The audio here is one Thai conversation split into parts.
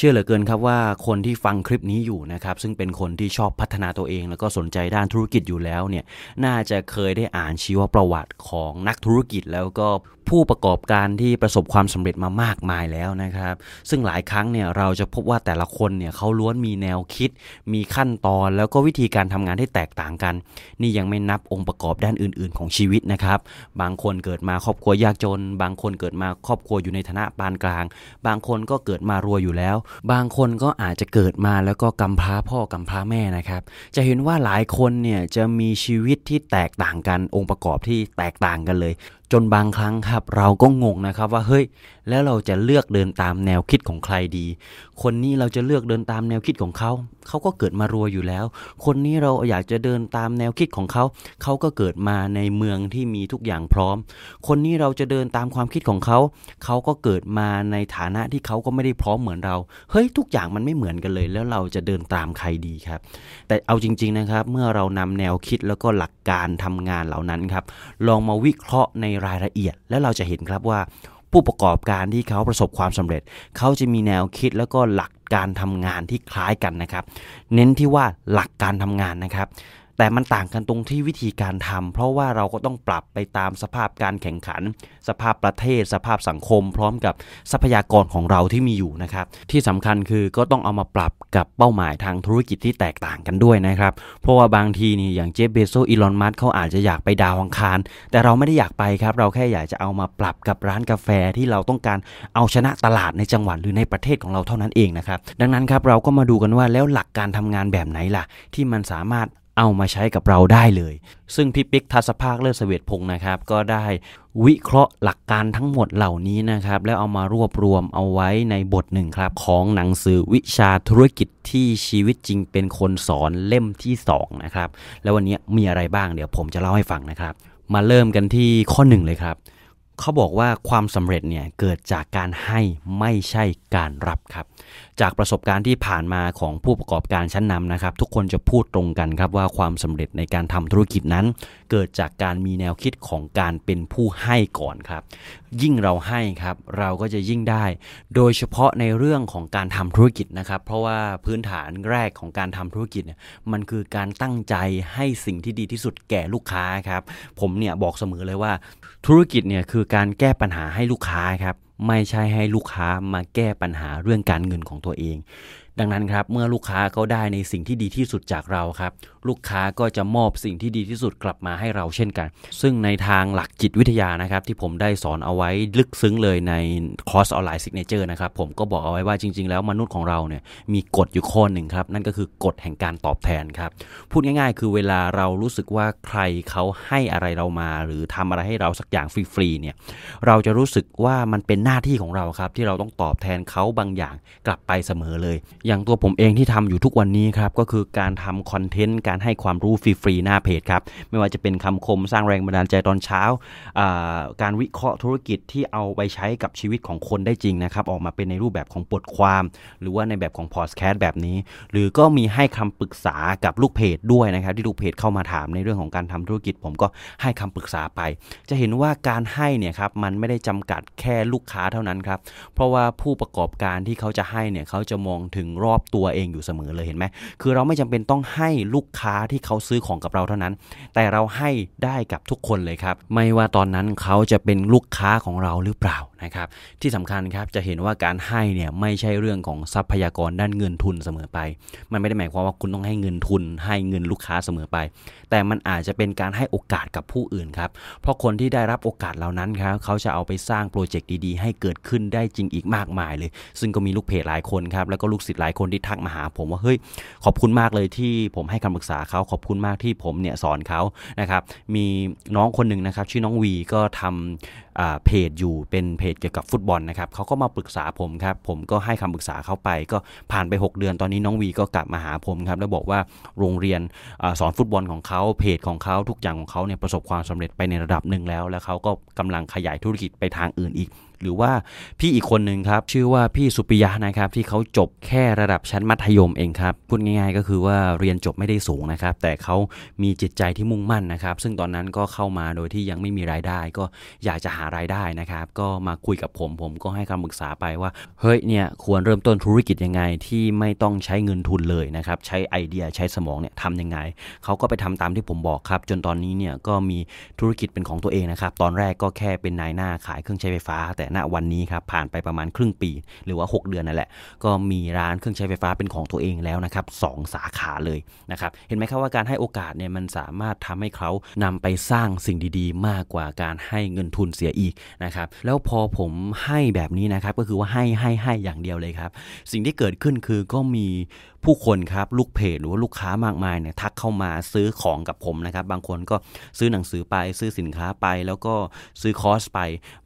เชื่อเหลือเกินครับว่าคนที่ฟังคลิปนี้อยู่นะครับ ซึ่งเป็นคนที่ชอบพัฒนาตัวเอง แล้วก็สนใจด้านธุรกิจอยู่แล้วเนี่ยน่าจะเคยได้อ่านชีวประวัติของนักธุรกิจแล้วก็ผู้ประกอบการที่ประสบความสำเร็จมามากมายแล้วนะครับ ซึ่งหลายครั้งเนี่ยเราจะพบว่าแต่ละคนเนี่ยเขาล้วนมีแนวคิด มีขั้นตอน แล้วก็วิธีการทำงานที่แตกต่างกัน นี่ยังไม่นับองค์ประกอบด้านอื่น ๆ ของชีวิตนะครับ บางคนเกิดมาครอบครัวยากจน บางคนเกิดมาครอบครัวอยู่ในฐานะปานกลาง บางคนก็เกิดมารวยอยู่แล้วบางคนก็อาจจะเกิดมาแล้วก็กำพร้าพ่อกำพร้าแม่นะครับ จะเห็นว่าหลายคนเนี่ยจะมีชีวิตที่แตกต่างกันองค์ประกอบที่แตกต่างกันเลย จนบางครั้งครับ เราก็งงนะครับว่าเฮ้ย แล้วเราจะเลือกเดินตามแนวคิดของใครดี คนนี้เราจะเลือกเดินตามแนวคิดของเขา เขาก็เกิดมารวยอยู่แล้ว คนนี้เราอยากจะเดินตามแนวคิดของเขา เขาก็เกิดมาในเมืองที่มีทุกอย่างพร้อม คนนี้เราจะเดินตามความคิดของเขา เขาก็เกิดมาในฐานะที่เขาก็ไม่ได้พร้อมเหมือนเรา เฮ้ยทุกอย่างมันไม่เหมือนกันเลย แล้วเราจะเดินตามใครดีครับ แต่เอาจริง ๆนะครับ เมื่อเรานำแนวคิดแล้วก็หลักการทำงานเหล่านั้นครับ ลองมาวิเคราะห์ในรายละเอียดแล้วเราจะเห็นครับว่า ผู้ประกอบการที่เขาประสบความสำเร็จ เขาจะมีแนวคิดแล้วก็หลักการทำงานที่คล้ายกันนะครับ เน้นที่ว่าหลักการทำงานนะครับ แต่มันต่างกันตรงที่วิธีการทำเพราะว่าเราก็ต้องปรับไปตามสภาพการแข่งขัน สภาพประเทศ สภาพสังคม พร้อมกับทรัพยากรของเราที่มีอยู่นะครับ ที่สำคัญคือก็ต้องเอามาปรับกับเป้าหมายทางธุรกิจที่แตกต่างกันด้วยนะครับ เพราะว่าบางทีนี่อย่างเจฟเบโซอีลอนมัสเขาอาจจะอยากไปดาวอังคาร แต่เราไม่ได้อยากไปครับ เราแค่อยากจะเอามาปรับกับร้านกาแฟที่เราต้องการเอาชนะตลาดในจังหวัดหรือในประเทศของเราเท่านั้นเองนะครับ ดังนั้นครับเราก็มาดูกันว่าแล้วหลักการทำงานแบบไหนล่ะ ที่มันสามารถ เอามาใช้กับเราได้เลย ซึ่งพี่ปิ๊กทัศภาคเลิศเสวตพงศ์นะครับ ก็ได้วิเคราะห์หลักการทั้งหมดเหล่านี้นะครับ แล้วเอามารวบรวมเอาไว้ในบทหนึ่งครับ ของหนังสือวิชาธุรกิจที่ชีวิตจริงเป็นคนสอนเล่มที่ 2 นะครับ แล้ววันนี้มีอะไรบ้างเดี๋ยวผมจะเล่าให้ฟังนะครับ มาเริ่มกันที่ข้อ1เลยครับเขาบอกว่าความสำเร็จเนี่ยเกิดจากการให้ไม่ใช่การรับครับ จากประสบการณ์ที่ผ่านมาของผู้ประกอบการชั้นนำนะครับ ทุกคนจะพูดตรงกันครับว่าความสำเร็จในการทำธุรกิจนั้น เกิดจากการมีแนวคิดของการเป็นผู้ให้ก่อนครับ ยิ่งเราให้ครับ เราก็จะยิ่งได้ โดยเฉพาะในเรื่องของการทำธุรกิจนะครับ เพราะว่าพื้นฐานแรกของการทำธุรกิจเนี่ยมันคือการตั้งใจให้สิ่งที่ดีที่สุดแก่ลูกค้าครับ ผมเนี่ยบอกเสมอเลยว่า ธุรกิจเนี่ยคือการแก้ปัญหาให้ลูกค้าครับ ไม่ใช่ให้ลูกค้ามาแก้ปัญหาเรื่องการเงินของตัวเอง ดังนั้นครับเมื่อลูกค้าเขาได้ในสิ่งที่ดีที่สุดจากเราครับ ลูกค้าก็จะมอบสิ่งที่ดีที่สุดกลับมาให้เราเช่นกัน ซึ่งในทางหลักจิตวิทยานะครับ ที่ผมได้สอนเอาไว้ลึกซึ้งเลยในคอร์สออนไลน์ signature นะครับผมก็บอกเอาไว้ว่าจริง ๆ แล้วมนุษย์ของเราเนี่ยมีกฎอยู่ข้อหนึ่งครับ นั่นก็คือกฎแห่งการตอบแทนครับ พูดง่าย ๆ คือเวลาเรารู้สึกว่าใครเขาให้อะไรเรามา หรือทำอะไรให้เราสักอย่างฟรีๆเนี่ยเราจะรู้สึกว่ามันเป็นหน้าที่ของเราครับ ที่เราต้องตอบแทนเขาบางอย่างกลับไปเสมอเลยอย่างตัวผมเองที่ทำอยู่ทุกวันนี้ครับก็คือการทำคอนเทนต์การให้ความรู้ฟรีๆหน้าเพจครับไม่ว่าจะเป็นคำคมสร้างแรงบันดาลใจตอนเช้า การวิเคราะห์ธุรกิจที่เอาไปใช้กับชีวิตของคนได้จริงนะครับออกมาเป็นในรูปแบบของบทความ หรือว่าในแบบของพอดแคสต์แบบนี้ หรือก็มีให้คำปรึกษากับลูกเพจด้วยนะครับที่ลูกเพจเข้ามาถามในเรื่องของการทำธุรกิจ ผมก็ให้คำปรึกษาไป จะเห็นว่าการให้เนี่ยครับมันไม่ได้จำกัดแค่ลูกค้าเท่านั้นครับเพราะว่าผู้ประกอบการที่เขาจะให้เนี่ยเขาจะมองถึงรอบตัวเองอยู่เสมอเลยเห็นไหมคือเราไม่จำเป็นต้องให้ลูกค้าที่เขาซื้อของกับเราเท่านั้น แต่เราให้ได้กับทุกคนเลยครับ ไม่ว่าตอนนั้นเขาจะเป็นลูกค้าของเราหรือเปล่านะครับที่สำคัญครับจะเห็นว่าการให้เนี่ยไม่ใช่เรื่องของทรัพยากรด้านเงินทุนเสมอไป มันไม่ได้หมายความว่าคุณต้องให้เงินทุน ให้เงินลูกค้าเสมอไป แต่มันอาจจะเป็นการให้โอกาสกับผู้อื่นครับเพราะคนที่ได้รับโอกาสเหล่านั้นครับเขาจะเอาไปสร้างโปรเจกต์ดีๆ ให้เกิดขึ้นได้จริงอีกมากมายเลย ซึ่งก็มีลูกเพจหลายคนครับแล้วก็ลูกศิษย์หลายายคนที่ทักมาหาผมว่าเฮ้ยขอบคุณมากเลยที่ผมให้คำปรึกษาเขาขอบคุณมากที่ผมเนี่ยสอนเขานะครับมีน้องคนหนึ่งนะครับชื่อน้องวีก็ทำเพจอยู่เป็นเพจเกี่ยวกับฟุตบอลนะครับเขาก็มาปรึกษาผมครับผมก็ให้คำปรึกษาเขาไป ก็ผ่านไป 6 เดือนตอนนี้น้องวีก็กลับมาหาผมครับแล้วบอกว่าโรงเรียนอสอนฟุตบอลของเขาเพจของเขาทุกอย่างของเขาเนี่ยประสบความสำเร็จไปในระดับหนึ่งแล้ว แล้วเขาก็กำลังขยายธุรกิจไปทางอื่นอีก หรือว่าพี่อีกคนหนึ่งครับ ชื่อว่าพี่สุปิยะนะครับ ที่เขาจบแค่ระดับชั้นมัธยมเองครับพูดง่าย ๆ ก็คือว่าเรียนจบไม่ได้สูงนะครับ แต่เขามีจิตใจที่มุ่งมั่นนะครับ ซึ่งตอนนั้นก็เข้ามาโดยที่ยังไม่มีรายได้ ก็อยากจะหารายได้นะครับ ก็มาคุยกับผมผมก็ให้คำปรึกษาไปว่าเฮ้ยเนี่ยควรเริ่มต้นธุรกิจยังไงที่ไม่ต้องใช้เงินทุนเลยนะครับใช้ไอเดียใช้สมองเนี่ยทำยังไงเขาก็ไปทำตามที่ผมบอกครับ จนตอนนี้เนี่ยก็มีธุรกิจเป็นของตัวเองนะครับตอนแรกก็แค่เป็นนายหน้าขายเครื่องใช้ไฟฟ้า แต่ณวันนี้ครับผ่านไปประมาณครึ่งปี หรือว่า 6 เดือนนั่นแหละ ก็มีร้านเครื่องใช้ไฟฟ้าเป็นของตัวเองแล้วนะครับสสาขาเลยนะครับเห็นไหมครับว่าการให้โอกาสเนี่ยมันสามารถทำให้เขานำไปสร้างสิ่งดีๆ มากกว่าการให้เงินทุนเสียอีกนะครับแล้วพอผมให้แบบนี้นะครับก็คือว่าให้ให้ให้อย่างเดียวเลยครับ สิ่งที่เกิดขึ้นคือก็มีผู้คนครับลูกเพจหรือว่าลูกค้ามากมายเนี่ยทักเข้ามาซื้อของกับผมนะครับ บางคนก็ซื้อหนังสือไปซื้อสินค้าไป แล้วก็ซื้อคอร์สไป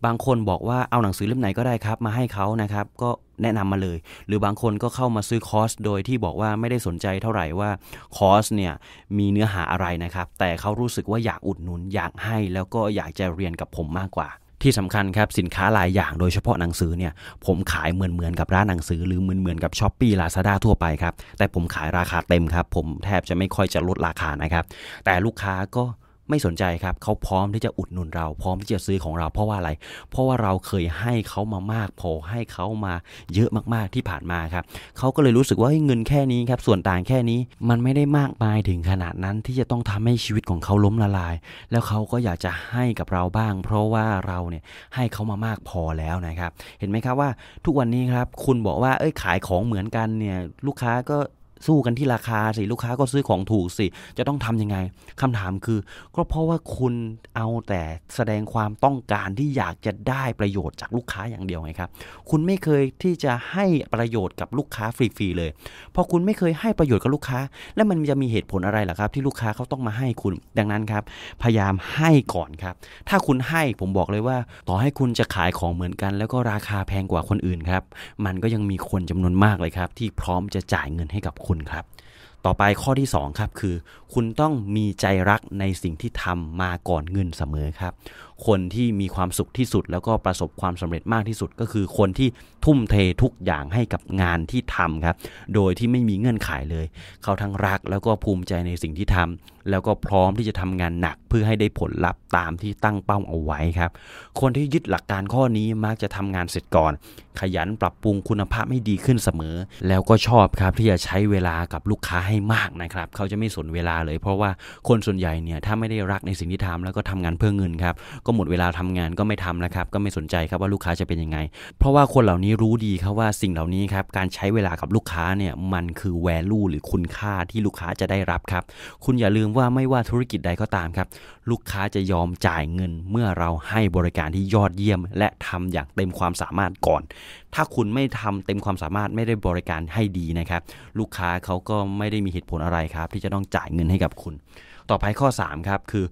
บางคนบอกว่าเอาหนังสือเล่มไหนก็ได้ครับ มาให้เขานะครับ ก็แนะนำมาเลย หรือบางคนก็เข้ามาซื้อคอร์สโดยที่บอกว่าไม่ได้สนใจเท่าไหร่ว่าคอร์สเนี่ยมีเนื้อหาอะไรนะครับ แต่เขารู้สึกว่าอยากอุดหนุนอยากให้แล้วก็อยากจะเรียนกับผมมากกว่า ที่สำคัญครับสินค้าหลายอย่างโดยเฉพาะหนังสือเนี่ยผมขายเหมือนเหมือนกับร้านหนังสือ หรือเหมือนเหมือนกับ Shopee Lazada ทั่วไปครับแต่ผมขายราคาเต็มครับผมแทบจะไม่ค่อยจะลดราคานะครับแต่ลูกค้าก็ ไม่สนใจครับเขาพร้อมที่จะอุดหนุนเรา พร้อมที่จะซื้อของเรา เพราะว่าอะไร เพราะว่าเราเคยให้เขามามากพอให้เขามาเยอะมากๆที่ผ่านมาครับเขาก็เลยรู้สึกว่าเงินแค่นี้ครับส่วนต่างแค่นี้มันไม่ได้มากมายถึงขนาดนั้นที่จะต้องทำให้ชีวิตของเขาล้มละลาย แล้วเขาก็อยากจะให้กับเราบ้าง เพราะว่าเราเนี่ยให้เขามามากพอแล้วนะครับ เห็นไหมครับว่าทุกวันนี้ครับคุณบอกว่าเอ้ยขายของเหมือนกันเนี่ยลูกค้าก็ สู้กันที่ราคาสิลูกค้าก็ซื้อของถูกสิ จะต้องทํำยังไงคำถามคือ ก็เพราะว่าคุณเอาแต่แสดงความต้องการที่อยากจะได้ประโยชน์จากลูกค้าอย่างเดียวไงครับ คุณไม่เคยที่จะให้ประโยชน์กับลูกค้าฟรีๆเลย พอคุณไม่เคยให้ประโยชน์กับลูกค้า แล้วมันจะมีเหตุผลอะไรล่ะครับ ที่ลูกค้าเขาต้องมาให้คุณ ดังนั้นครับ พยายามให้ก่อนครับ ถ้าคุณให้ผมบอกเลยว่า ต่อให้คุณจะขายของเหมือนกัน แล้วก็ราคาแพงกว่าคนอื่นครับ มันก็ยังมีคนจำนวนมากเลยครับ ที่พร้อมจะจ่ายเงินให้กับคุณครับ ต่อไปข้อที่ 2 ครับคือ คุณต้องมีใจรักในสิ่งที่ทำมาก่อนเงินเสมอครับ คนที่มีความสุขที่สุด แล้วก็ประสบความสำเร็จมากที่สุด ก็คือคนที่ทุ่มเททุกอย่างให้กับงานที่ทำครับ โดยที่ไม่มีเงื่อนไขเลย เขาทั้งรักแล้วก็ภูมิใจในสิ่งที่ทำแล้วก็พร้อมที่จะทำงานหนักเพื่อให้ได้ผลลัพธ์ตามที่ตั้งเป้าเอาไว้ครับ คนที่ยึดหลักการข้อนี้มักจะทำงานเสร็จก่อน ขยันปรับปรุงคุณภาพให้ดีขึ้นเสมอ แล้วก็ชอบครับที่จะใช้เวลากับลูกค้าให้มากนะครับ เขาจะไม่สนเวลาเลย เพราะว่าคนส่วนใหญ่เนี่ยถ้าไม่ได้รักในสิ่งที่ทำแล้วก็ทำงานเพื่อเงินครับก็หมดเวลาทำงานก็ไม่ทำแล้วครับ ก็ไม่สนใจครับว่าลูกค้าจะเป็นยังไง เพราะว่าคนเหล่านี้รู้ดีครับว่าสิ่งเหล่านี้ครับการใช้เวลากับลูกค้าเนี่ยมันคือ value หรือคุณค่าที่ลูกค้าจะได้รับครับ คุณอย่าลืมว่าไม่ว่าธุรกิจใดก็ตามครับ ลูกค้าจะยอมจ่ายเงิน เมื่อเราให้บริการที่ยอดเยี่ยม และทำอย่างเต็มความสามารถก่อน ถ้าคุณไม่ทำเต็มความสามารถไม่ได้บริการให้ดีนะครับ ลูกค้าเขาก็ไม่ได้มีเหตุผลอะไรครับ ที่จะต้องจ่ายเงินให้กับคุณ ต่อไปข้อ3ครับคือ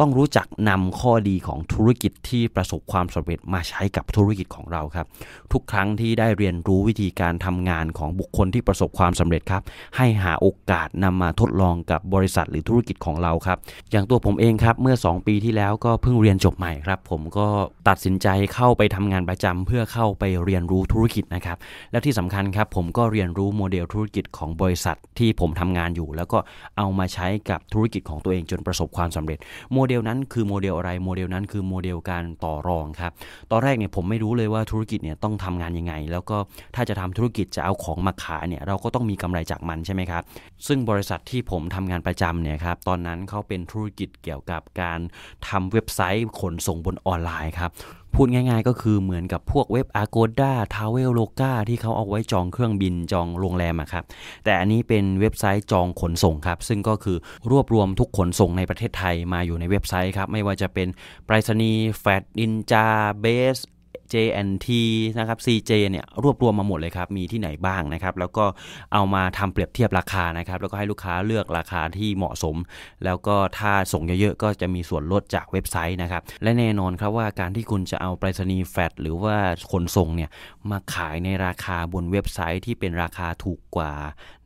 ต้องรู้จักนำข้อดีของธุรกิจที่ประสบความสำเร็จมาใช้กับธุรกิจของเราครับ ทุกครั้งที่ได้เรียนรู้วิธีการทำงานของบุคคลที่ประสบความสำเร็จครับ ให้หาโอกาสนำมาทดลองกับบริษัทหรือธุรกิจของเราครับ อย่างตัวผมเองครับเมื่อ 2 ปีที่แล้วก็เพิ่งเรียนจบใหม่ครับ ผมก็ตัดสินใจเข้าไปทำงานประจำเพื่อเข้าไปเรียนรู้ธุรกิจนะครับ และที่สำคัญครับ ผมก็เรียนรู้โมเดลธุรกิจของบริษัทที่ผมทำงานอยู่ แล้วก็เอามาใช้กับธุรกิจของตัวเองจนประสบความสำเร็จโมเดลนั้นคือโมเดลอะไรโมเดลนั้นคือโมเดลการต่อรองครับตอนแรกเนี่ยผมไม่รู้เลยว่าธุรกิจเนี่ยต้องทำงานยังไง แล้วก็ถ้าจะทำธุรกิจจะเอาของมาขายเนี่ยเราก็ต้องมีกำไรจากมันใช่ไหมครับซึ่งบริษัทที่ผมทำงานประจำเนี่ยครับตอนนั้นเขาเป็นธุรกิจเกี่ยวกับการทำเว็บไซต์ขนส่งบนออนไลน์ครับ พูดง่ายๆก็คือเหมือนกับพวกเว็บ Agoda t r a v e l o g a ที่เขาเอาไว้จองเครื่องบินจองโรงแรมครับ แต่อันนี้เป็นเว็บไซต์จองขนส่งครับ ซึ่งก็คือรวบรวมทุกขนส่งในประเทศไทยมาอยู่ในเว็บไซต์ครับ ไม่ว่าจะเป็นไปรษณีย์แฟดอินจาเบส JNT นะครับ CJ เนี่ยรวบรวมมาหมดเลยครับ มีที่ไหนบ้างนะครับ แล้วก็เอามาทำเปรียบเทียบราคานะครับ แล้วก็ให้ลูกค้าเลือกราคาที่เหมาะสม แล้วก็ถ้าส่งเยอะๆ ก็จะมีส่วนลดจากเว็บไซต์นะครับ และแน่นอนครับว่าการที่คุณจะเอาไปรษณีย์แฟดหรือว่าขนส่งเนี่ยมาขายในราคาบนเว็บไซต์ที่เป็นราคาถูกกว่า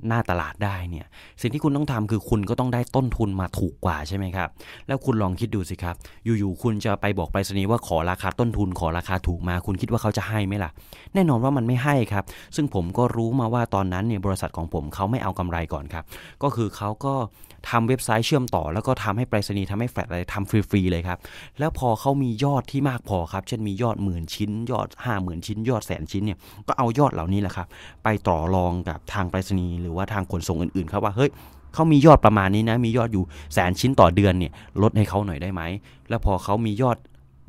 หน้าตลาดได้เนี่ยสิ่งที่คุณต้องทำคือคุณก็ต้องได้ต้นทุนมาถูกกว่าใช่ไหมครับแล้วคุณลองคิดดูสิครับ อยู่ๆคุณจะไปบอกไปรษณีย์ว่าขอราคาต้นทุนขอราคาถูกมาคุณคิดว่าเขาจะให้ไหมล่ะ แน่นอนว่ามันไม่ให้ครับ ซึ่งผมก็รู้มาว่าตอนนั้นเนี่ยบริษัทของผมเขาไม่เอากำไรก่อนครับ ก็คือเขาก็ทำเว็บไซต์เชื่อมต่อ แล้วก็ทำให้ไปรษณีย์ทำให้แฟลตอะไรทำฟรีๆเลยครับ แล้วพอเขามียอดที่มากพอครับ เช่นมียอดหมื่นชิ้น ยอด 5 0,000 ชิ้น ยอดแสนชิ้นเนี่ยก็เอายอดเหล่านี้แหละครับ ไปต่อรองกับทางไปรษณีย์หรือว่าทางขนส่งอื่นๆครับว่าเฮ้ยเขามียอดประมาณนี้นะ มียอดอยู่แสนชิ้นต่อเดือนเนี่ย ลดให้เขาหน่อยได้ไหม แล้วพอเขามียอด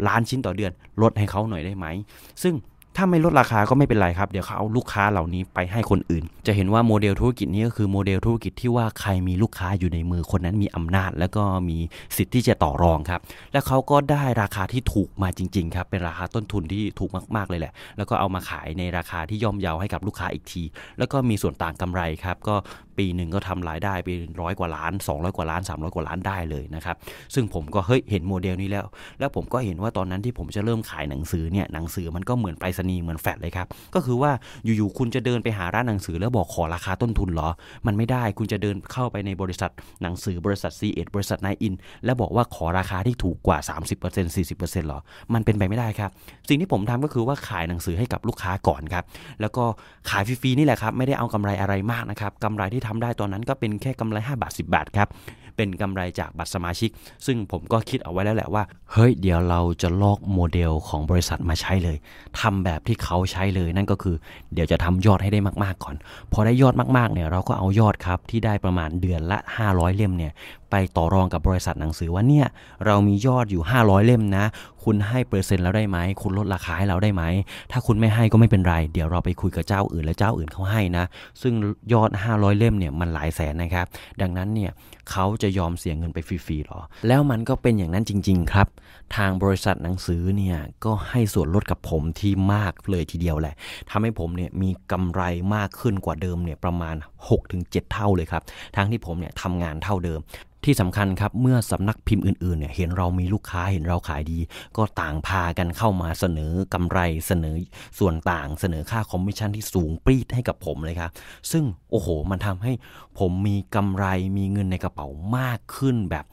ล้านชิ้นต่อเดือน ลดให้เขาหน่อยได้ไหม ซึ่ง ถ้าไม่ลดราคาก็ไม่เป็นไรครับ เดี๋ยวเขาเอาลูกค้าเหล่านี้ไปให้คนอื่น จะเห็นว่าโมเดลธุรกิจนี้ก็คือโมเดลธุรกิจที่ว่าใครมีลูกค้าอยู่ในมือคนนั้นมีอำนาจ แล้วก็มีสิทธิ์ที่จะต่อรองครับ แล้วเขาก็ได้ราคาที่ถูกมาจริง ๆ ครับ เป็นราคาต้นทุนที่ถูกมากๆเลยแหละ แล้วก็เอามาขายในราคาที่ย่อมเยาให้กับลูกค้าอีกที แล้วก็มีส่วนต่างกำไรครับก็ปีหนึ่งก็ทำรายได้ไปร้อยกว่าล้าน 200 กว่าล้าน 300 กว่าล้านได้เลยนะครับซึ่งผมก็เฮ้ยเห็นโมเดลนี้แล้ว แล้วผมก็เห็นว่าตอนนั้นที่ผมจะเริ่มขายหนังสือเนี่ยหนังสือมันก็เหมือนไปรษณีเหมือนแฟดเลยครับ ก็คือว่าอยู่ๆคุณจะเดินไปหาร้านหนังสือแล้วบอกขอราคาต้นทุนเหรอ มันไม่ได้คุณจะเดินเข้าไปในบริษัทหนังสือบริษัท c ีเอบริษัทนายอินแล้วบอกว่าขอราคาที่ถูกกว่า 30% 40%เหรอ มันเป็นไปไม่ได้ครับ สิ่งที่ผมทำก็คือว่าขายหนังสือให้กับลูกค้าก่อนครับ แล้วก็ขายฟรีๆนี่แหละครับ ไม่ได้เอากำไรอะไรมากนะครับกำไรที่ทำได้ตอนนั้นก็เป็นแค่กำไร 5 บาท 10 บาทครับ เป็นกำไรจากบัตรสมาชิก ซึ่งผมก็คิดเอาไว้แล้วแหละว่า เฮ้ยเดี๋ยวเราจะลอกโมเดลของบริษัทมาใช้เลยทำแบบที่เขาใช้เลยนั่นก็คือ เดี๋ยวจะทำยอดให้ได้มากๆก่อน พอได้ยอดมากๆเนี่ยเราก็เอายอดครับที่ได้ประมาณเดือนละ 500 เล่มเนี่ยไปต่อรองกับบริษัทหนังสือว่าเนี่ยเรามียอดอยู่ 500 เล่มนะ คุณให้เปอร์เซ็นต์แล้วได้ไหม คุณลดราคาให้เราได้ไหม ถ้าคุณไม่ให้ก็ไม่เป็นไร เดี๋ยวเราไปคุยกับเจ้าอื่นและเจ้าอื่นเขาให้นะ ซึ่งยอด 500 เล่มเนี่ยมันหลายแสนนะครับ ดังนั้นเนี่ยเขาจะยอมเสียเงินไปฟรีๆหรอ แล้วมันก็เป็นอย่างนั้นจริง ๆ ครับ ทางบริษัทหนังสือเนี่ยก็ให้ส่วนลดกับผมที่มากเลยทีเดียวแหละทำให้ผมเนี่ยมีกำไรมากขึ้นกว่าเดิมเนี่ยประมาณ 6-7 เท่าเลยครับ ทั้งที่ผมเนี่ยทำงานเท่าเดิม ที่สำคัญครับเมื่อสำนักพิมพ์อื่นๆเนี่ยเห็นเรามีลูกค้าเห็นเราขายดี ก็ต่างพากันเข้ามาเสนอกำไรเสนอส่วนต่างเสนอค่าคอมมิชชั่นที่สูงปรี๊ดให้กับผมเลยครับ ซึ่งโอ้โห มันทำให้ผมมีกำไรมีเงินในกระเป๋ามากขึ้นแบบ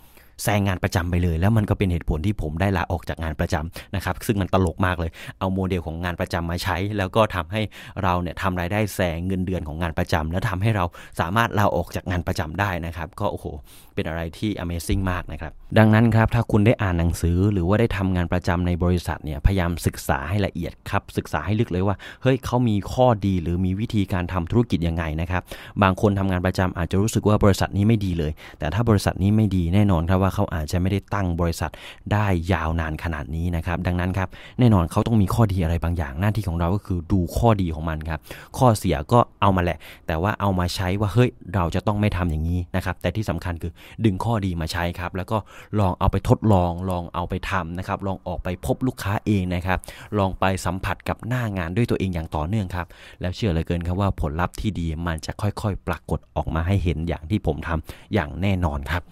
แซงงานประจำไปเลย แล้วมันก็เป็นเหตุผลที่ผมได้ลาออกจากงานประจำนะครับ ซึ่งมันตลกมากเลย เอาโมเดลของงานประจำมาใช้ แล้วก็ทำให้เราเนี่ยทำรายได้แซงเงินเดือนของงานประจำแล้วทำให้เราสามารถลาออกจากงานประจำได้นะครับ ก็โอ้โห เป็นอะไรที่ Amazing มากนะครับ ดังนั้นครับ ถ้าคุณได้อ่านหนังสือ หรือว่าได้ทำงานประจำในบริษัทเนี่ย พยายามศึกษาให้ละเอียดครับ ศึกษาให้ลึกเลยว่า เฮ้ยเขามีข้อดีหรือมีวิธีการทำธุรกิจยังไงนะครับ บางคนทำงานประจำอาจจะรู้สึกว่าบริษัทนี้ไม่ดีเลย แต่ถ้าบริษัทนี้ไม่ดีแน่นอนครับว่าเขาอาจจะไม่ได้ตั้งบริษัทได้ยาวนานขนาดนี้นะครับ ดังนั้นครับแน่นอนเขาต้องมีข้อดีอะไรบางอย่าง หน้าที่ของเราก็คือดูข้อดีของมันครับ ข้อเสียก็เอามาแหละ แต่ว่าเอามาใช้ว่าเฮ้ยเราจะต้องไม่ทำอย่างนี้นะครับ แต่ที่สำคัญคือดึงข้อดีมาใช้ครับ แล้วก็ลองเอาไปทดลองลองเอาไปทำนะครับ ลองออกไปพบลูกค้าเองนะครับ ลองไปสัมผัสกับหน้างานด้วยตัวเองอย่างต่อเนื่องครับ แล้วเชื่อเลือเกินครับว่าผลลัพธ์ที่ดีมันจะค่อยๆ ปรากฏออกมาให้เห็นอย่างที่ผมทำอย่างแน่นอนครับ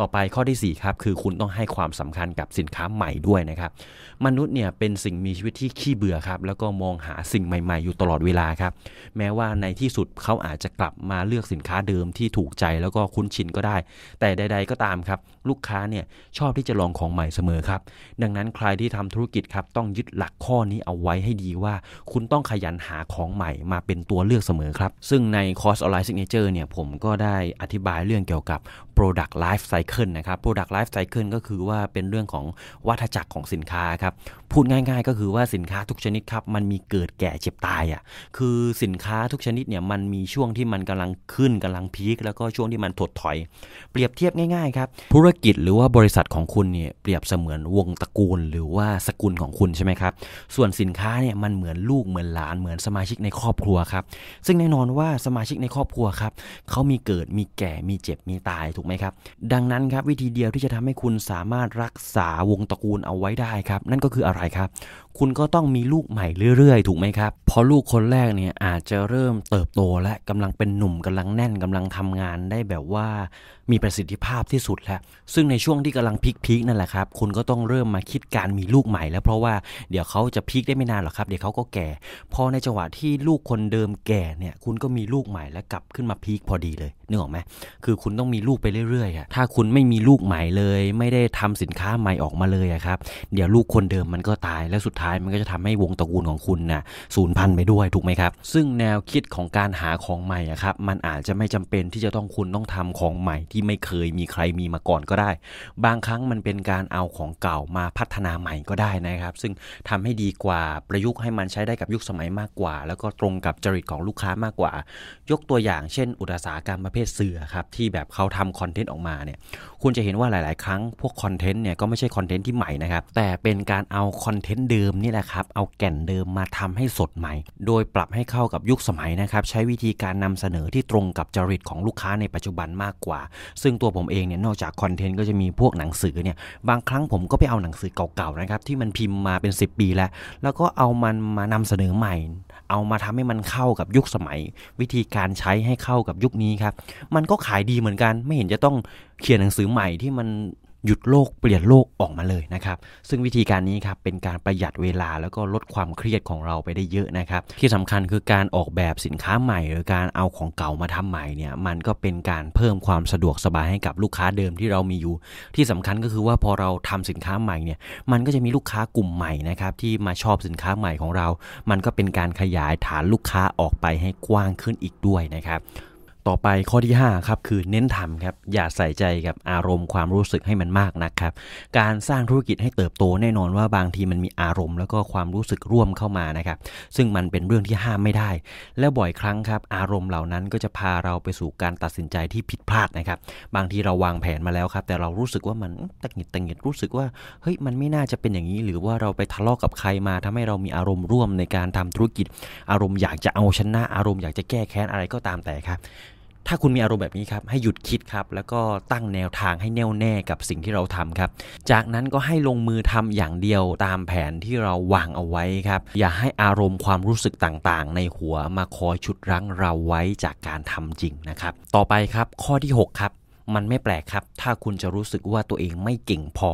ต่อไปข้อที่ 4 ครับ คือคุณต้องให้ความสำคัญกับสินค้าใหม่ด้วยนะครับ มนุษย์เนี่ยเป็นสิ่งมีชีวิตที่ขี้เบื่อครับ แล้วก็มองหาสิ่งใหม่ๆ อยู่ตลอดเวลาครับ แม้ว่าในที่สุดเขาอาจจะกลับมาเลือกสินค้าเดิมที่ถูกใจแล้วก็คุ้นชินก็ได้ แต่ใด ๆ ก็ตามครับ ลูกค้าเนี่ยชอบที่จะลองของใหม่เสมอครับ ดังนั้นใครที่ทำธุรกิจครับต้องยึดหลักข้อนี้เอาไว้ให้ดีว่า คุณต้องขยันหาของใหม่มาเป็นตัวเลือกเสมอครับ ซึ่งในคอร์สออนไลน์ signature เนี่ยผมก็ได้อธิบายเรื่องเกี่ยวกับ Product Life Cycle นะครับ Product Life Cycle ก็คือว่าเป็นเรื่องของวัฏจักรของสินค้าครับ พูดง่าย ๆ ก็คือว่าสินค้าทุกชนิดครับมันมีเกิดแก่เจ็บตายอ่ะคือสินค้าทุกชนิดเนี่ยมันมีช่วงที่มันกำลังขึ้นกำลังพีคแล้วก็ช่วงที่มันถดถอย เปรียบเทียบง่ายๆครับธุรกิจหรือว่าบริษัทของคุณเนี่ยเปรียบเสมือนวงตระกูล หรือว่าสกุลของคุณใช่ไหมครับส่วนสินค้าเนี่ยมันเหมือนลูกเหมือนหลานเหมือนสมาชิกในครอบครัวครับซึ่งแน่นอนว่าสมาชิกในครอบครัวครับเขามีเกิดมีแก่มีเจ็บมีตายถูกไหมครับดังนั้นครับวิธีเดียวที่จะทำให้คุณสามารถรักษาวงตระกูลเอาไว้ได้ครับ นั่นก็คืออะไรครับ คุณก็ต้องมีลูกใหม่เรื่อยๆ ถูกไหมครับเพราะลูกคนแรกเนี่ยอาจจะเริ่มเติบโตและกำลังเป็นหนุ่มกำลังแน่นกำลังทำงานได้แบบว่ามีประสิทธิภาพที่สุดแล้ว ซึ่งในช่วงที่กำลังพีคๆนั่นแหละครับ คุณก็ต้องเริ่มมาคิดการมีลูกใหม่แล้วเพราะว่าเดี๋ยวเขาจะพีคได้ไม่นานหรอกครับ เดี๋ยวเขาก็แก่ พอในจังหวะที่ลูกคนเดิมแก่เนี่ย คุณก็มีลูกใหม่แล้วกลับขึ้นมาพีคพอดีเลยนึกออกไหมคือคุณต้องมีลูกไปเรื่อยๆถ้าคุณไม่มีลูกใหม่เลย ไม่ได้ทำสินค้าใหม่ออกมาเลยครับ เดี๋ยวลูกคนเดิมมันก็ตายแล้วสุดท้ายมันก็จะทำให้วงตระกูลของคุณนะ่ะสูญพันธุ์ไปด้วยถูกไหมครับ ซึ่งแนวคิดของการหาของใหม่อะครับ มันอาจจะไม่จำเป็นที่จะต้องคุณต้องทำของใหม่ที่ไม่เคยมีใครมีมาก่อนก็ได้ บางครั้งมันเป็นการเอาของเก่ามาพัฒนาใหม่ก็ได้นะครับ ซึ่งทำให้ดีกว่าประยุกต์ให้มันใช้ได้กับยุคสมัยมากกว่า แล้วก็ตรงกับจริตของลูกค้ามากกว่า ยกตัวอย่างเช่น อุตสาหกรรมประเภทเสือครับที่แบบเขาทำคอนเทนต์ออกมาเนี่ยคุณจะเห็นว่าหลาย ๆ ครั้งพวกคอนเทนต์เนี่ยก็ไม่ใช่คอนเทนต์ที่ใหม่นะครับแต่เป็นการเอาคอนเทนต์เดิมนี่แหละครับเอาแก่นเดิมมาทำให้สดใหม่ โดยปรับให้เข้ากับยุคสมัยนะครับใช้วิธีการนำเสนอที่ตรงกับจริตของลูกค้าในปัจจุบันมากกว่าซึ่งตัวผมเองเนี่ยนอกจากคอนเทนต์ก็จะมีพวกหนังสือเนี่ยบางครั้งผมก็ไปเอาหนังสือเก่าๆนะครับที่มันพิมพ์มาเป็น 10 ปีแล้ว แล้วก็เอามันมานำเสนอใหม่ เอามาทำให้มันเข้ากับยุคสมัย วิธีการใช้ให้เข้ากับยุคนี้ครับมันก็ขายดีเหมือนกันไม่เห็นจะต้องเขียนหนังสือใหม่ที่มัน หยุดโลกเปลี่ยนโลกออกมาเลยนะครับ ซึ่งวิธีการนี้ครับเป็นการประหยัดเวลาแล้วก็ลดความเครียดของเราไปได้เยอะนะครับ ที่สำคัญคือการออกแบบสินค้าใหม่ หรือการเอาของเก่ามาทำใหม่เนี่ยมันก็เป็นการเพิ่มความสะดวกสบายให้กับลูกค้าเดิมที่เรามีอยู่ ที่สำคัญก็คือว่าพอเราทำสินค้าใหม่เนี่ยมันก็จะมีลูกค้ากลุ่มใหม่นะครับที่มาชอบสินค้าใหม่ของเรา มันก็เป็นการขยายฐานลูกค้าออกไปให้กว้างขึ้นอีกด้วยนะครับ ต่อไปข้อที่5ครับคือเน้นทำครับอย่าใส่ใจกับอารมณ์ความรู้สึกให้มันมากนะครับการสร้างธุรกิจให้เติบโตแน่นอนว่าบางทีมันมีอารมณ์แล้วก็ความรู้สึกร่วมเข้ามานะครับซึ่งมันเป็นเรื่องที่ห้ามไม่ได้ และบ่อยครั้งครับอารมณ์เหล่านั้นก็จะพาเราไปสู่การตัดสินใจที่ผิดพลาดนะครับบางทีเราวางแผนมาแล้วครับแต่เรารู้สึกว่ามันตังหิดตังหิดรู้สึกว่าเฮ้ยมันไม่น่าจะเป็นอย่างนี้ หรือว่าเราไปทะเลาะกับใครมาทำให้เรามีอารมณ์ร่วมในการทำธุรกิจ อารมณ์อยากจะเอาชนะ อารมณ์อยากจะแก้แค้นอะไรก็ตามแต่ครับ ถ้าคุณมีอารมณ์แบบนี้ครับให้หยุดคิดครับ แล้วก็ตั้งแนวทางให้แน่วแน่กับสิ่งที่เราทำครับ จากนั้นก็ให้ลงมือทำอย่างเดียวตามแผนที่เราวางเอาไว้ครับ อย่าให้อารมณ์ความรู้สึกต่างๆ ในหัวมาคอยชุดรั้งเราไว้จากการทำจริงนะครับ ต่อไปครับข้อที่ 6 ครับ มันไม่แปลกครับ ถ้าคุณจะรู้สึกว่าตัวเองไม่เก่งพอ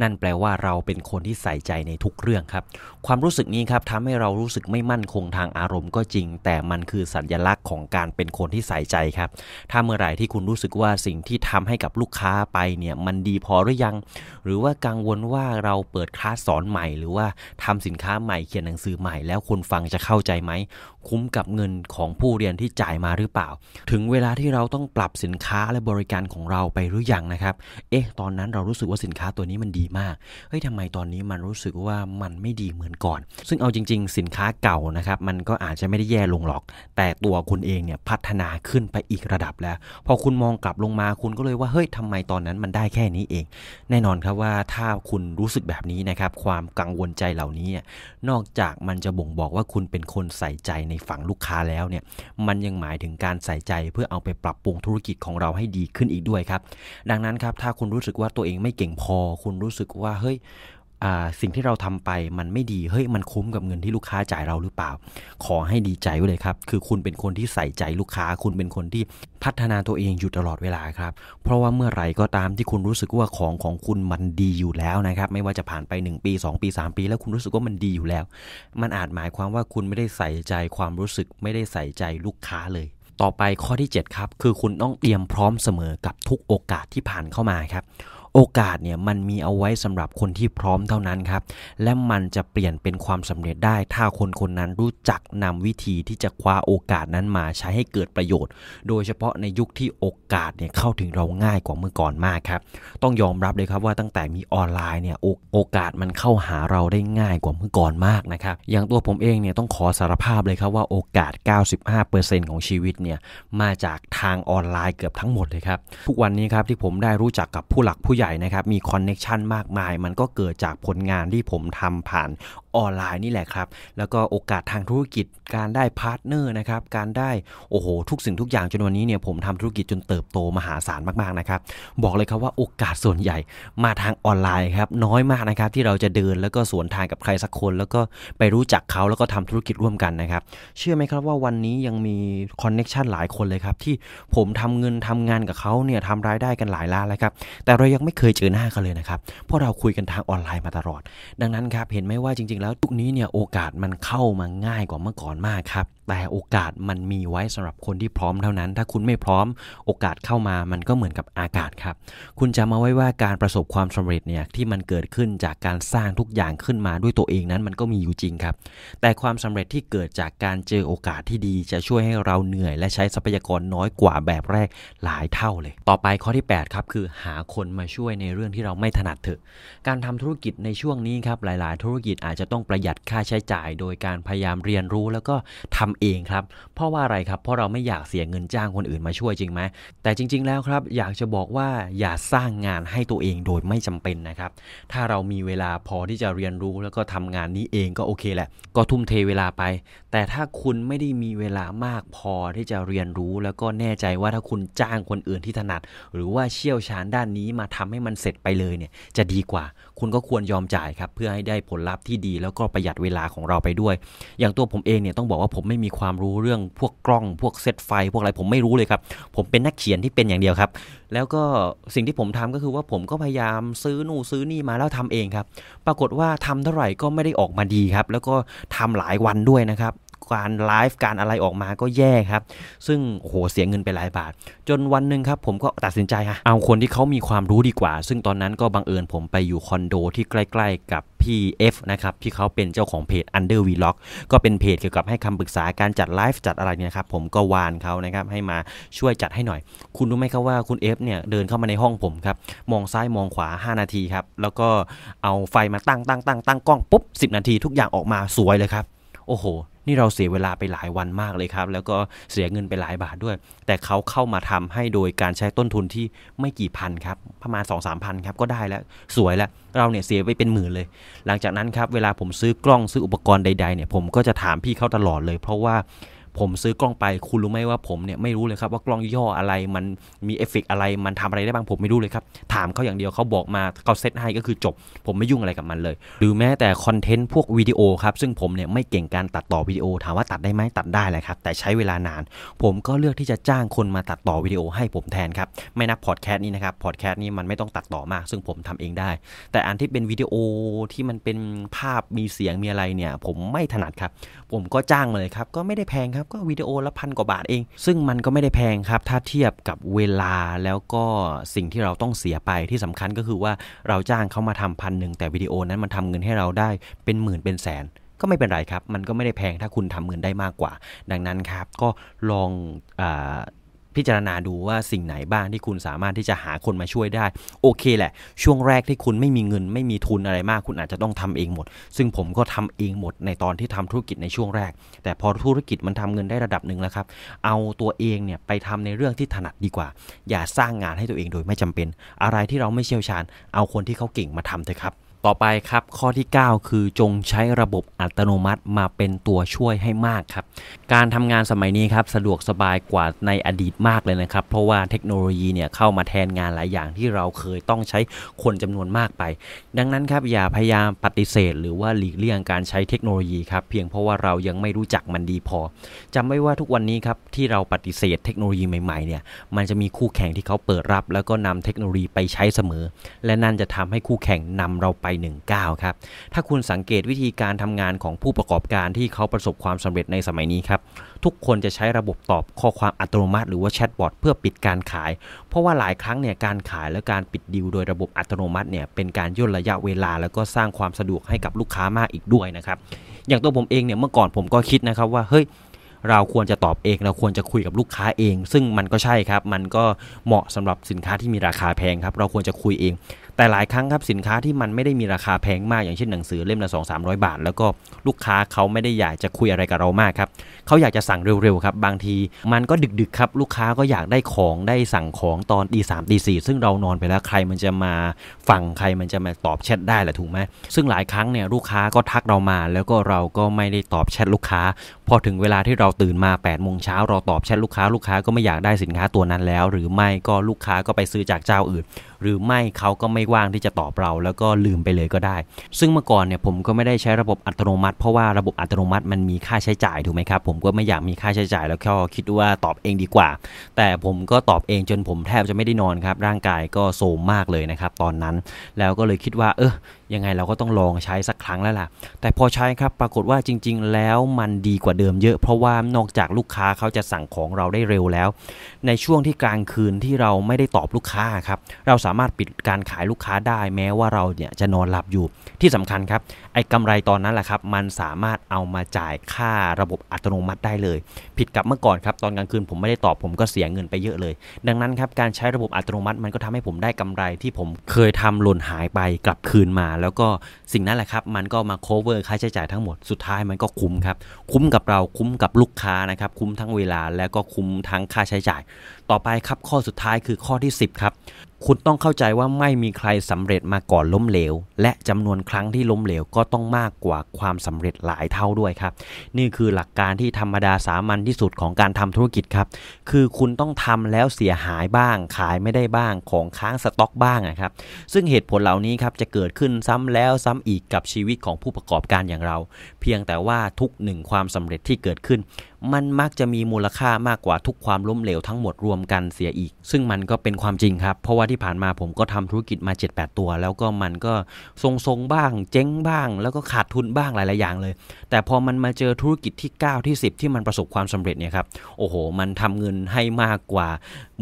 นั่นแปลว่าเราเป็นคนที่ใส่ใจในทุกเรื่องครับ ความรู้สึกนี้ครับทำให้เรารู้สึกไม่มั่นคงทางอารมณ์ก็จริง แต่มันคือสัญลักษณ์ของการเป็นคนที่ใส่ใจครับ ถ้าเมื่อไหร่ที่คุณรู้สึกว่าสิ่งที่ทำให้กับลูกค้าไปเนี่ยมันดีพอหรือยัง หรือว่ากังวลว่าเราเปิดคลาสสอนใหม่ หรือว่าทำสินค้าใหม่เขียนหนังสือใหม่ แล้วคนฟังจะเข้าใจไหมคุ้มกับเงินของผู้เรียนที่จ่ายมาหรือเปล่า ถึงเวลาที่เราต้องปรับสินค้าและบริการของเราไปหรือยังนะครับ เอ๊ะ ตอนนั้นเรารู้สึกว่าสินค้าตัวนี้มันดีมาก เฮ้ยทำไมตอนนี้มันรู้สึกว่ามันไม่ดีเหมือนก่อน ซึ่งเอาจริง ๆ สินค้าเก่านะครับ มันก็อาจจะไม่ได้แย่ลงหรอก แต่ตัวคุณเองเนี่ยพัฒนาขึ้นไปอีกระดับแล้ว พอคุณมองกลับลงมาคุณก็เลยว่า เฮ้ยทำไมตอนนั้นมันได้แค่นี้เอง แน่นอนครับว่าถ้าคุณรู้สึกแบบนี้นะครับ ความกังวลใจเหล่านี้ นอกจากมันจะบ่งบอกว่าคุณเป็นคนใส่ใจในฝั่งลูกค้าแล้วเนี่ย มันยังหมายถึงการใส่ใจเพื่อเอาไปปรับปรุงธุรกิจของเราให้ดีขึ้นอีกด้วยครับ ดังนั้นครับถ้าคุณรู้สึกว่าตัวเองไม่เก่งพอ คุณรู้สึกว่าเฮ้ยสิ่งที่เราทำไปมันไม่ดี เฮ้ย มันคุ้มกับเงินที่ลูกค้าจ่ายเราหรือเปล่า ขอให้ดีใจไว้เลยครับ คือคุณเป็นคนที่ใส่ใจลูกค้า คุณเป็นคนที่พัฒนาตัวเองอยู่ตลอดเวลาครับ เพราะว่าเมื่อไหร่ก็ตามที่คุณรู้สึกว่าของของคุณมันดีอยู่แล้วนะครับ ไม่ว่าจะผ่านไป 1 ปี 2 ปี 3 ปี แล้วคุณรู้สึกว่ามันดีอยู่แล้ว มันอาจหมายความว่าคุณไม่ได้ใส่ใจความรู้สึก ไม่ได้ใส่ใจลูกค้าเลย ต่อไปข้อที่ 7 ครับ คือคุณต้องเตรียมพร้อมเสมอกับทุกโอกาสที่ผ่านเข้ามาครับ โอกาสเนี่ยมันมีเอาไว้สำหรับคนที่พร้อมเท่านั้นครับ และมันจะเปลี่ยนเป็นความสำเร็จได้ ถ้าคนคนนั้นรู้จักนำวิธีที่จะคว้าโอกาสนั้นมาใช้ให้เกิดประโยชน์ โดยเฉพาะในยุคที่โอกาสเนี่ยเข้าถึงเราง่ายกว่าเมื่อก่อนมากครับ ต้องยอมรับเลยครับว่าตั้งแต่มีออนไลน์เนี่ยโอกาสมันเข้าหาเราได้ง่ายกว่าเมื่อก่อนมากนะครับ อย่างตัวผมเองเนี่ยต้องขอสารภาพเลยครับว่าโอกาส 95%ของชีวิตเนี่ยมาจากทางออนไลน์เกือบทั้งหมดเลยครับ ทุกวันนี้ครับที่ผมได้รู้จักกับผู้หลักผู้ใหญ่นะครับมี connection มากมาย มันก็เกิดจากผลงานที่ผมทำผ่านออนไลน์นี่แหละครับ แล้วก็โอกาสทางธุรกิจการได้ partner นะครับ การได้โอ้โหทุกสิ่งทุกอย่างจนวันนี้เนี่ยผมทำธุรกิจจนเติบโตมหาศาลมากๆนะครับ บอกเลยครับว่าโอกาสส่วนใหญ่มาทางออนไลน์ครับน้อยมากนะครับที่เราจะเดินแล้วก็สวนทางกับใครสักคน แล้วก็ไปรู้จักเขาแล้วก็ทำธุรกิจร่วมกันนะครับ เชื่อไหมครับว่าวันนี้ยังมีคอนเน็ชันหลายคนเลยครับที่ผมทำเงินทำงานกับเขาเนี่ยทำรายได้กันหลายล้านแล้วครับแต่เรายังไม่เคยเจอหน้ากันเลยนะครับเพราะเราคุยกันทางออนไลน์มาตลอด ดังนั้นครับเห็นไหมว่าจริงๆแล้วทุกนี้เนี่ยโอกาสมันเข้ามาง่ายกว่าเมื่อก่อนมากครับ แต่โอกาสมันมีไว้สำหรับคนที่พร้อมเท่านั้น ถ้าคุณไม่พร้อมโอกาสเข้ามามันก็เหมือนกับอากาศครับ คุณจะมาไว้ว่าการประสบความสำเร็จเนี่ยที่มันเกิดขึ้นจากการสร้างทุกอย่างขึ้นมาด้วยตัวเองนั้นมันก็มีอยู่จริงครับ แต่ความสำเร็จที่เกิดจากการเจอโอกาสที่ดี จะช่วยให้เราเหนื่อย และใช้ทรัพยากรน้อยกว่าแบบแรกหลายเท่าเลย ต่อไปข้อที่8ครับคือหาคนมาช่วยในเรื่องที่เราไม่ถนัดเถอะ การทำธุรกิจในช่วงนี้ครับหลาย ๆ ธุรกิจอาจจะต้องประหยัดค่าใช้จ่าย โดยการพยายามเรียนรู้แล้วก็ทำเองครับ เพราะว่าอะไรครับ เพราะเราไม่อยากเสียเงินจ้างคนอื่นมาช่วยจริงไหมแต่จริง ๆ แล้วครับอยากจะบอกว่าอย่าสร้างงานให้ตัวเองโดยไม่จำเป็นนะครับ ถ้าเรามีเวลาพอที่จะเรียนรู้แล้วก็ทำงานนี้เองก็โอเคแหละ ก็ทุ่มเทเวลาไป แต่ถ้าคุณไม่ได้มีเวลามากพอที่จะเรียนรู้แล้วก็แน่ใจว่าถ้าคุณจ้างคนอื่นที่ถนัด หรือว่าเชี่ยวชาญด้านนี้มาทำให้มันเสร็จไปเลยเนี่ยจะดีกว่า คุณก็ควรยอมจ่ายครับเพื่อให้ได้ผลลัพธ์ที่ดีแล้วก็ประหยัดเวลาของเราไปด้วย อย่างตัวผมเองเนี่ยต้องบอกว่าผมไม่มีความรู้เรื่องพวกกล้อง พวกเซตไฟ พวกอะไรผมไม่รู้เลยครับ ผมเป็นนักเขียนที่เป็นอย่างเดียวครับ แล้วก็สิ่งที่ผมทำก็คือว่าผมก็พยายามซื้อนู่นซื้อนี่มาแล้วทำเองครับ ปรากฏว่าทำเท่าไหร่ก็ไม่ได้ออกมาดีครับ แล้วก็ทำหลายวันด้วยนะครับ การไลฟ์การอะไรออกมาก็แย่ครับ ซึ่งโอ้โหเสียเงินไปหลายบาท จนวันหนึ่งครับผมก็ตัดสินใจฮะเอาคนที่เขามีความรู้ดีกว่า ซึ่งตอนนั้นก็บังเอิญผมไปอยู่คอนโดที่ใกล้ ๆ กับพี่ F นะครับที่เขาเป็นเจ้าของเพจ Under Vlog ก็เป็นเพจเกี่ยวกับให้คำปรึกษาการจัดไลฟ์จัดอะไรเนี่ยครับผมก็วานเขานะครับให้มาช่วยจัดให้หน่อย คุณรู้ไหมครับว่าคุณ F เนี่ยเดินเข้ามาในห้องผมครับมองซ้ายมองขวา 5 นาทีครับแล้วก็เอาไฟมาตั้งตั้งตั้งตั้งกล้องปุ๊บ 10 นาทีทุกอย่างออกมาสวยเลยครับ โอ้โห นี่เราเสียเวลาไปหลายวันมากเลยครับ แล้วก็เสียเงินไปหลายบาทด้วย แต่เขาเข้ามาทำให้โดยการใช้ต้นทุนที่ไม่กี่พันครับ ประมาณสองสามพันครับก็ได้แล้วสวยแล้ว เราเนี่ยเสียไปเป็นหมื่นเลย หลังจากนั้นครับเวลาผมซื้อกล้องซื้ออุปกรณ์ใดๆเนี่ยผมก็จะถามพี่เขาตลอดเลย เพราะว่า ผมซื้อกล้องไปคุณรู้ไหมว่าผมเนี่ยไม่รู้เลยครับว่ากล้องยี่ห้ออะไรมันมีเอฟเฟกอะไรมันทำอะไรได้บ้างผมไม่รู้เลยครับ ถามเขาอย่างเดียวเขาบอกมาเขาเซตให้ก็คือจบ ผมไม่ยุ่งอะไรกับมันเลย หรือแม้แต่คอนเทนต์พวกวิดีโอครับซึ่งผมเนี่ยไม่เก่งการตัดต่อวิดีโอ ถามว่าตัดได้ไหมตัดได้แหละครับ แต่ใช้เวลานาน ผมก็เลือกที่จะจ้างคนมาตัดต่อวิดีโอให้ผมแทนครับไม่นับพอดแคสต์นี้นะครับพอดแคสต์นี้มันไม่ต้องตัดต่อมาก ซึ่งผมทำเองได้ แต่อันที่เป็นวิดีโอที่มันเป็นภาพมีเสียงมีอะไรเนี่ย ผมไม่ถนัดครับ ผมก็จ้างมาเลยครับก็ไม่ได้แพงครับก็วิดีโอละพันกว่าบาทเอง ซึ่งมันก็ไม่ได้แพงครับ ถ้าเทียบกับเวลาแล้วก็สิ่งที่เราต้องเสียไปที่สำคัญก็คือว่าเราจ้างเขามาทำพันหนึ่งแต่วิดีโอนั้นมันทำเงินให้เราได้เป็นหมื่นเป็นแสนก็ไม่เป็นไรครับ มันก็ไม่ได้แพงถ้าคุณทำเงินได้มากกว่า ดังนั้นครับ ก็ลองอ พิจารณาดูว่าสิ่งไหนบ้างที่คุณสามารถที่จะหาคนมาช่วยได้ โอเคแหละ ช่วงแรกที่คุณไม่มีเงิน ไม่มีทุนอะไรมาก คุณอาจจะต้องทำเองหมด ซึ่งผมก็ทำเองหมดในตอนที่ทำธุรกิจในช่วงแรก แต่พอธุรกิจมันทำเงินได้ระดับหนึ่งแล้วครับ เอาตัวเองเนี่ยไปทำในเรื่องที่ถนัดดีกว่า อย่าสร้างงานให้ตัวเองโดยไม่จำเป็น อะไรที่เราไม่เชี่ยวชาญ เอาคนที่เขาเก่งมาทำเถอะครับ ต่อไปครับข้อที่ 9 คือจงใช้ระบบอัตโนมัติมาเป็นตัวช่วยให้มากครับ การทำงานสมัยนี้ครับสะดวกสบายกว่าในอดีตมากเลยนะครับ เพราะว่าเทคโนโลยีเนี่ยเข้ามาแทนงานหลายอย่างที่เราเคยต้องใช้คนจำนวนมากไป ดังนั้นครับอย่าพยายามปฏิเสธ หรือว่าหลีกเลี่ยงการใช้เทคโนโลยีครับเพียงเพราะว่าเรายังไม่รู้จักมันดีพอจำไว้ว่าทุกวันนี้ครับที่เราปฏิเสธเทคโนโลยีใหม่ๆเนี่ยมันจะมีคู่แข่งที่เขาเปิดรับ แล้วก็นำเทคโนโลยีไปใช้เสมอ และนั่นจะทำให้คู่แข่งนำเราไป1ก้าครับ ถ้าคุณสังเกตวิธีการทำงานของผู้ประกอบการที่เขาประสบความสำเร็จในสมัยนี้ครับ ทุกคนจะใช้ระบบตอบข้อความอัตโนมัติ หรือว่าแชทบอทเพื่อปิดการขาย เพราะว่าหลายครั้งเนี่ยการขายและการปิดดีลโดยระบบอัตโนมัติเนี่ยเป็นการย่นระยะเวลา แล้วก็สร้างความสะดวกให้กับลูกค้ามากอีกด้วยนะครับ อย่างตัวผมเองเนี่ยเมื่อก่อนผมก็คิดนะครับว่าเฮ้ยเราควรจะตอบเองเราควรจะคุยกับลูกค้าเอง ซึ่งมันก็ใช่ครับ มันก็เหมาะสำหรับสินค้าที่มีราคาแพงครับ เราควรจะคุยเอง แต่หลายครั้งครับสินค้าที่มันไม่ได้มีราคาแพงมากอย่างเช่นหนังสือเล่มละ2 3 0 0 บาท แล้วก็ลูกค้าเขาไม่ได้อยากจะคุยอะไรกับเรามากครับเขาอยากจะสั่งเร็วๆครับบางทีมันก็ดึกๆครับลูกค้าก็อยากได้ของได้สั่งของตอนตีสามตีสี่ซึ่งเรานอนไปแล้วใครมันจะมาฟังใครมันจะมาตอบแชทได้แหละถูกไหมซึ่งหลายครั้งเนี่ยลูกค้าก็ทักเรามา แล้วก็เราก็ไม่ได้ตอบแชทลูกค้า พอถึงเวลาที่เราตื่นมา8ปดโมงเช้าเราตอบแชทลูกค้าลูกค้าก็ไม่อยากได้สินค้าตัวนั้นแล้ว หรือไม่ก็ลูกค้าก็ไปซื้อจากเจ้าอื่น หรือไม่เขาก็ไม่ว่างที่จะตอบเรา แล้วก็ลืมไปเลยก็ได้ ซึ่งเมื่อก่อนเนี่ยผมก็ไม่ได้ใช้ระบบอัตโนมัติ เพราะว่าระบบอัตโนมัติมันมีค่าใช้จ่ายถูกไหมครับผมก็ไม่อยากมีค่าใช้จ่ายแล้วก็คิดว่าตอบเองดีกว่า แต่ผมก็ตอบเองจนผมแทบจะไม่ได้นอนครับร่างกายก็โทรมมากเลยนะครับตอนนั้น แล้วก็เลยคิดว่าเออ ยังไงเราก็ต้องลองใช้สักครั้งแล้วล่ะ แต่พอใช้ครับปรากฏว่าจริง ๆ แล้วมันดีกว่าเดิมเยอะ เพราะว่านอกจากลูกค้าเขาจะสั่งของเราได้เร็วแล้ว ในช่วงที่กลางคืนที่เราไม่ได้ตอบลูกค้าครับเราสามารถปิดการขายลูกค้าได้แม้ว่าเราเนี่ยจะนอนหลับอยู่ที่สำคัญครับไอ้กำไรตอนนั้นแหละครับมันสามารถเอามาจ่ายค่าระบบอัตโนมัติได้เลย ผิดกับเมื่อก่อนครับตอนกลางคืนผมไม่ได้ตอบผมก็เสียเงินไปเยอะเลย ดังนั้นครับการใช้ระบบอัตโนมัติมันก็ทำให้ผมได้กำไรที่ผมเคยทำหล่นหายไปกลับคืนมาแล้วก็สิ่งนั้นแหละครับ มันก็มา cover ค่าใช้จ่ายทั้งหมดสุดท้ายมันก็คุ้มครับ คุ้มกับเราคุ้มกับลูกค้านะครับ คุ้มทั้งเวลาแล้วก็คุ้มทั้งค่าใช้จ่าย ต่อไปครับข้อสุดท้ายคือข้อที่ 10 ครับ คุณต้องเข้าใจว่าไม่มีใครสำเร็จมาก่อนล้มเหลว และจำนวนครั้งที่ล้มเหลวก็ต้องมากกว่าความสำเร็จหลายเท่าด้วยครับ นี่คือหลักการที่ธรรมดาสามัญที่สุดของการทำธุรกิจครับ คือคุณต้องทำแล้วเสียหายบ้าง ขายไม่ได้บ้างของค้างสต็อกบ้างนะครับ ซึ่งเหตุผลเหล่านี้ครับจะเกิดขึ้นซ้ำแล้วซ้ำอีกกับชีวิตของผู้ประกอบการอย่างเรา เพียงแต่ว่าทุกหนึ่งความสำเร็จที่เกิดขึ้น มันมักจะมีมูลค่ามากกว่าทุกความล้มเหลวทั้งหมดรวมกันเสียอีก ซึ่งมันก็เป็นความจริงครับ เพราะว่าที่ผ่านมาผมก็ทำธุรกิจมา 7-8 ตัว แล้วก็มันก็ทรงๆบ้าง เจ๊งบ้าง แล้วก็ขาดทุนบ้างหลาย ๆ อย่างเลย แต่พอมันมาเจอธุรกิจที่ 9 ที่ 10 ที่มันประสบความสำเร็จเนี่ยครับโอ้โห มันทำเงินให้มากกว่า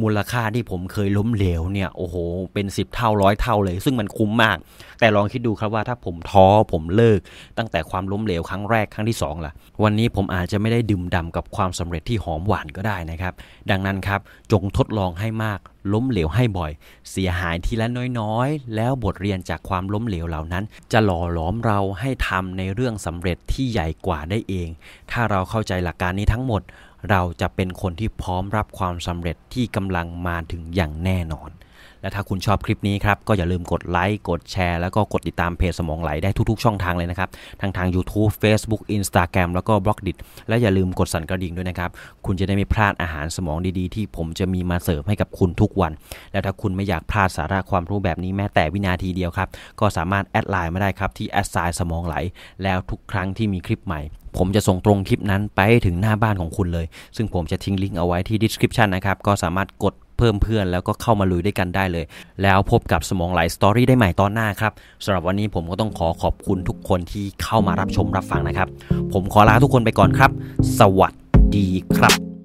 มูลค่าที่ผมเคยล้มเหลวเนี่ยโอ้โหเป็น 10 เท่าร้อยเท่าเลย ซึ่งมันคุ้มมาก แต่ลองคิดดูครับว่าถ้าผมท้อผมเลิก ตั้งแต่ความล้มเหลวครั้งแรกครั้งที่2ล่ะวันนี้ผมอาจจะไม่ได้ดื่มด่ากับความสำเร็จที่หอมหวานก็ได้นะครับ ดังนั้นครับจงทดลองให้มาก ล้มเหลวให้บ่อย เสียหายทีละน้อยๆ แล้วบทเรียนจากความล้มเหลวเหล่านั้น จะหล่อหลอมเราให้ทำในเรื่องสำเร็จที่ใหญ่กว่าได้เอง ถ้าเราเข้าใจหลักการนี้ทั้งหมด เราจะเป็นคนที่พร้อมรับความสำเร็จที่กำลังมาถึงอย่างแน่นอน และถ้าคุณชอบคลิปนี้ครับ ก็อย่าลืมกดไลค์กดแชร์แล้วก็กดติดตามเพจสมองไหลได้ทุกๆ ช่องทางเลยนะครับทั้งทาง YouTube Facebook Instagram แล้วก็ Blockdit และอย่าลืมกดสั่นกระดิ่งด้วยนะครับ คุณจะได้ไม่พลาดอาหารสมองดีๆ ที่ผมจะมีมาเสิร์ฟให้กับคุณทุกวัน และถ้าคุณไม่อยากพลาดสาระความรู้แบบนี้แม้แต่วินาทีเดียวครับ ก็สามารถแอดไลน์มาได้ครับที่ at sign สมองไหล แล้วทุกครั้งที่มีคลิปใหม่ ผมจะส่งตรงคลิปนั้นไปถึงหน้าบ้านของคุณเลย ซึ่งผมจะทิ้งลิงก์เอาไว้ที่ description นะครับ ก็สามารถกด เพิ่มเพื่อน แล้วก็เข้ามาลุยด้วยกันได้เลย แล้วพบกับสมองไหลสตอรี่ได้ใหม่ตอนหน้าครับสำหรับวันนี้ผมก็ต้องขอขอบคุณทุกคนที่เข้ามารับชมรับฟังนะครับ ผมขอลาทุกคนไปก่อนครับ สวัสดีครับ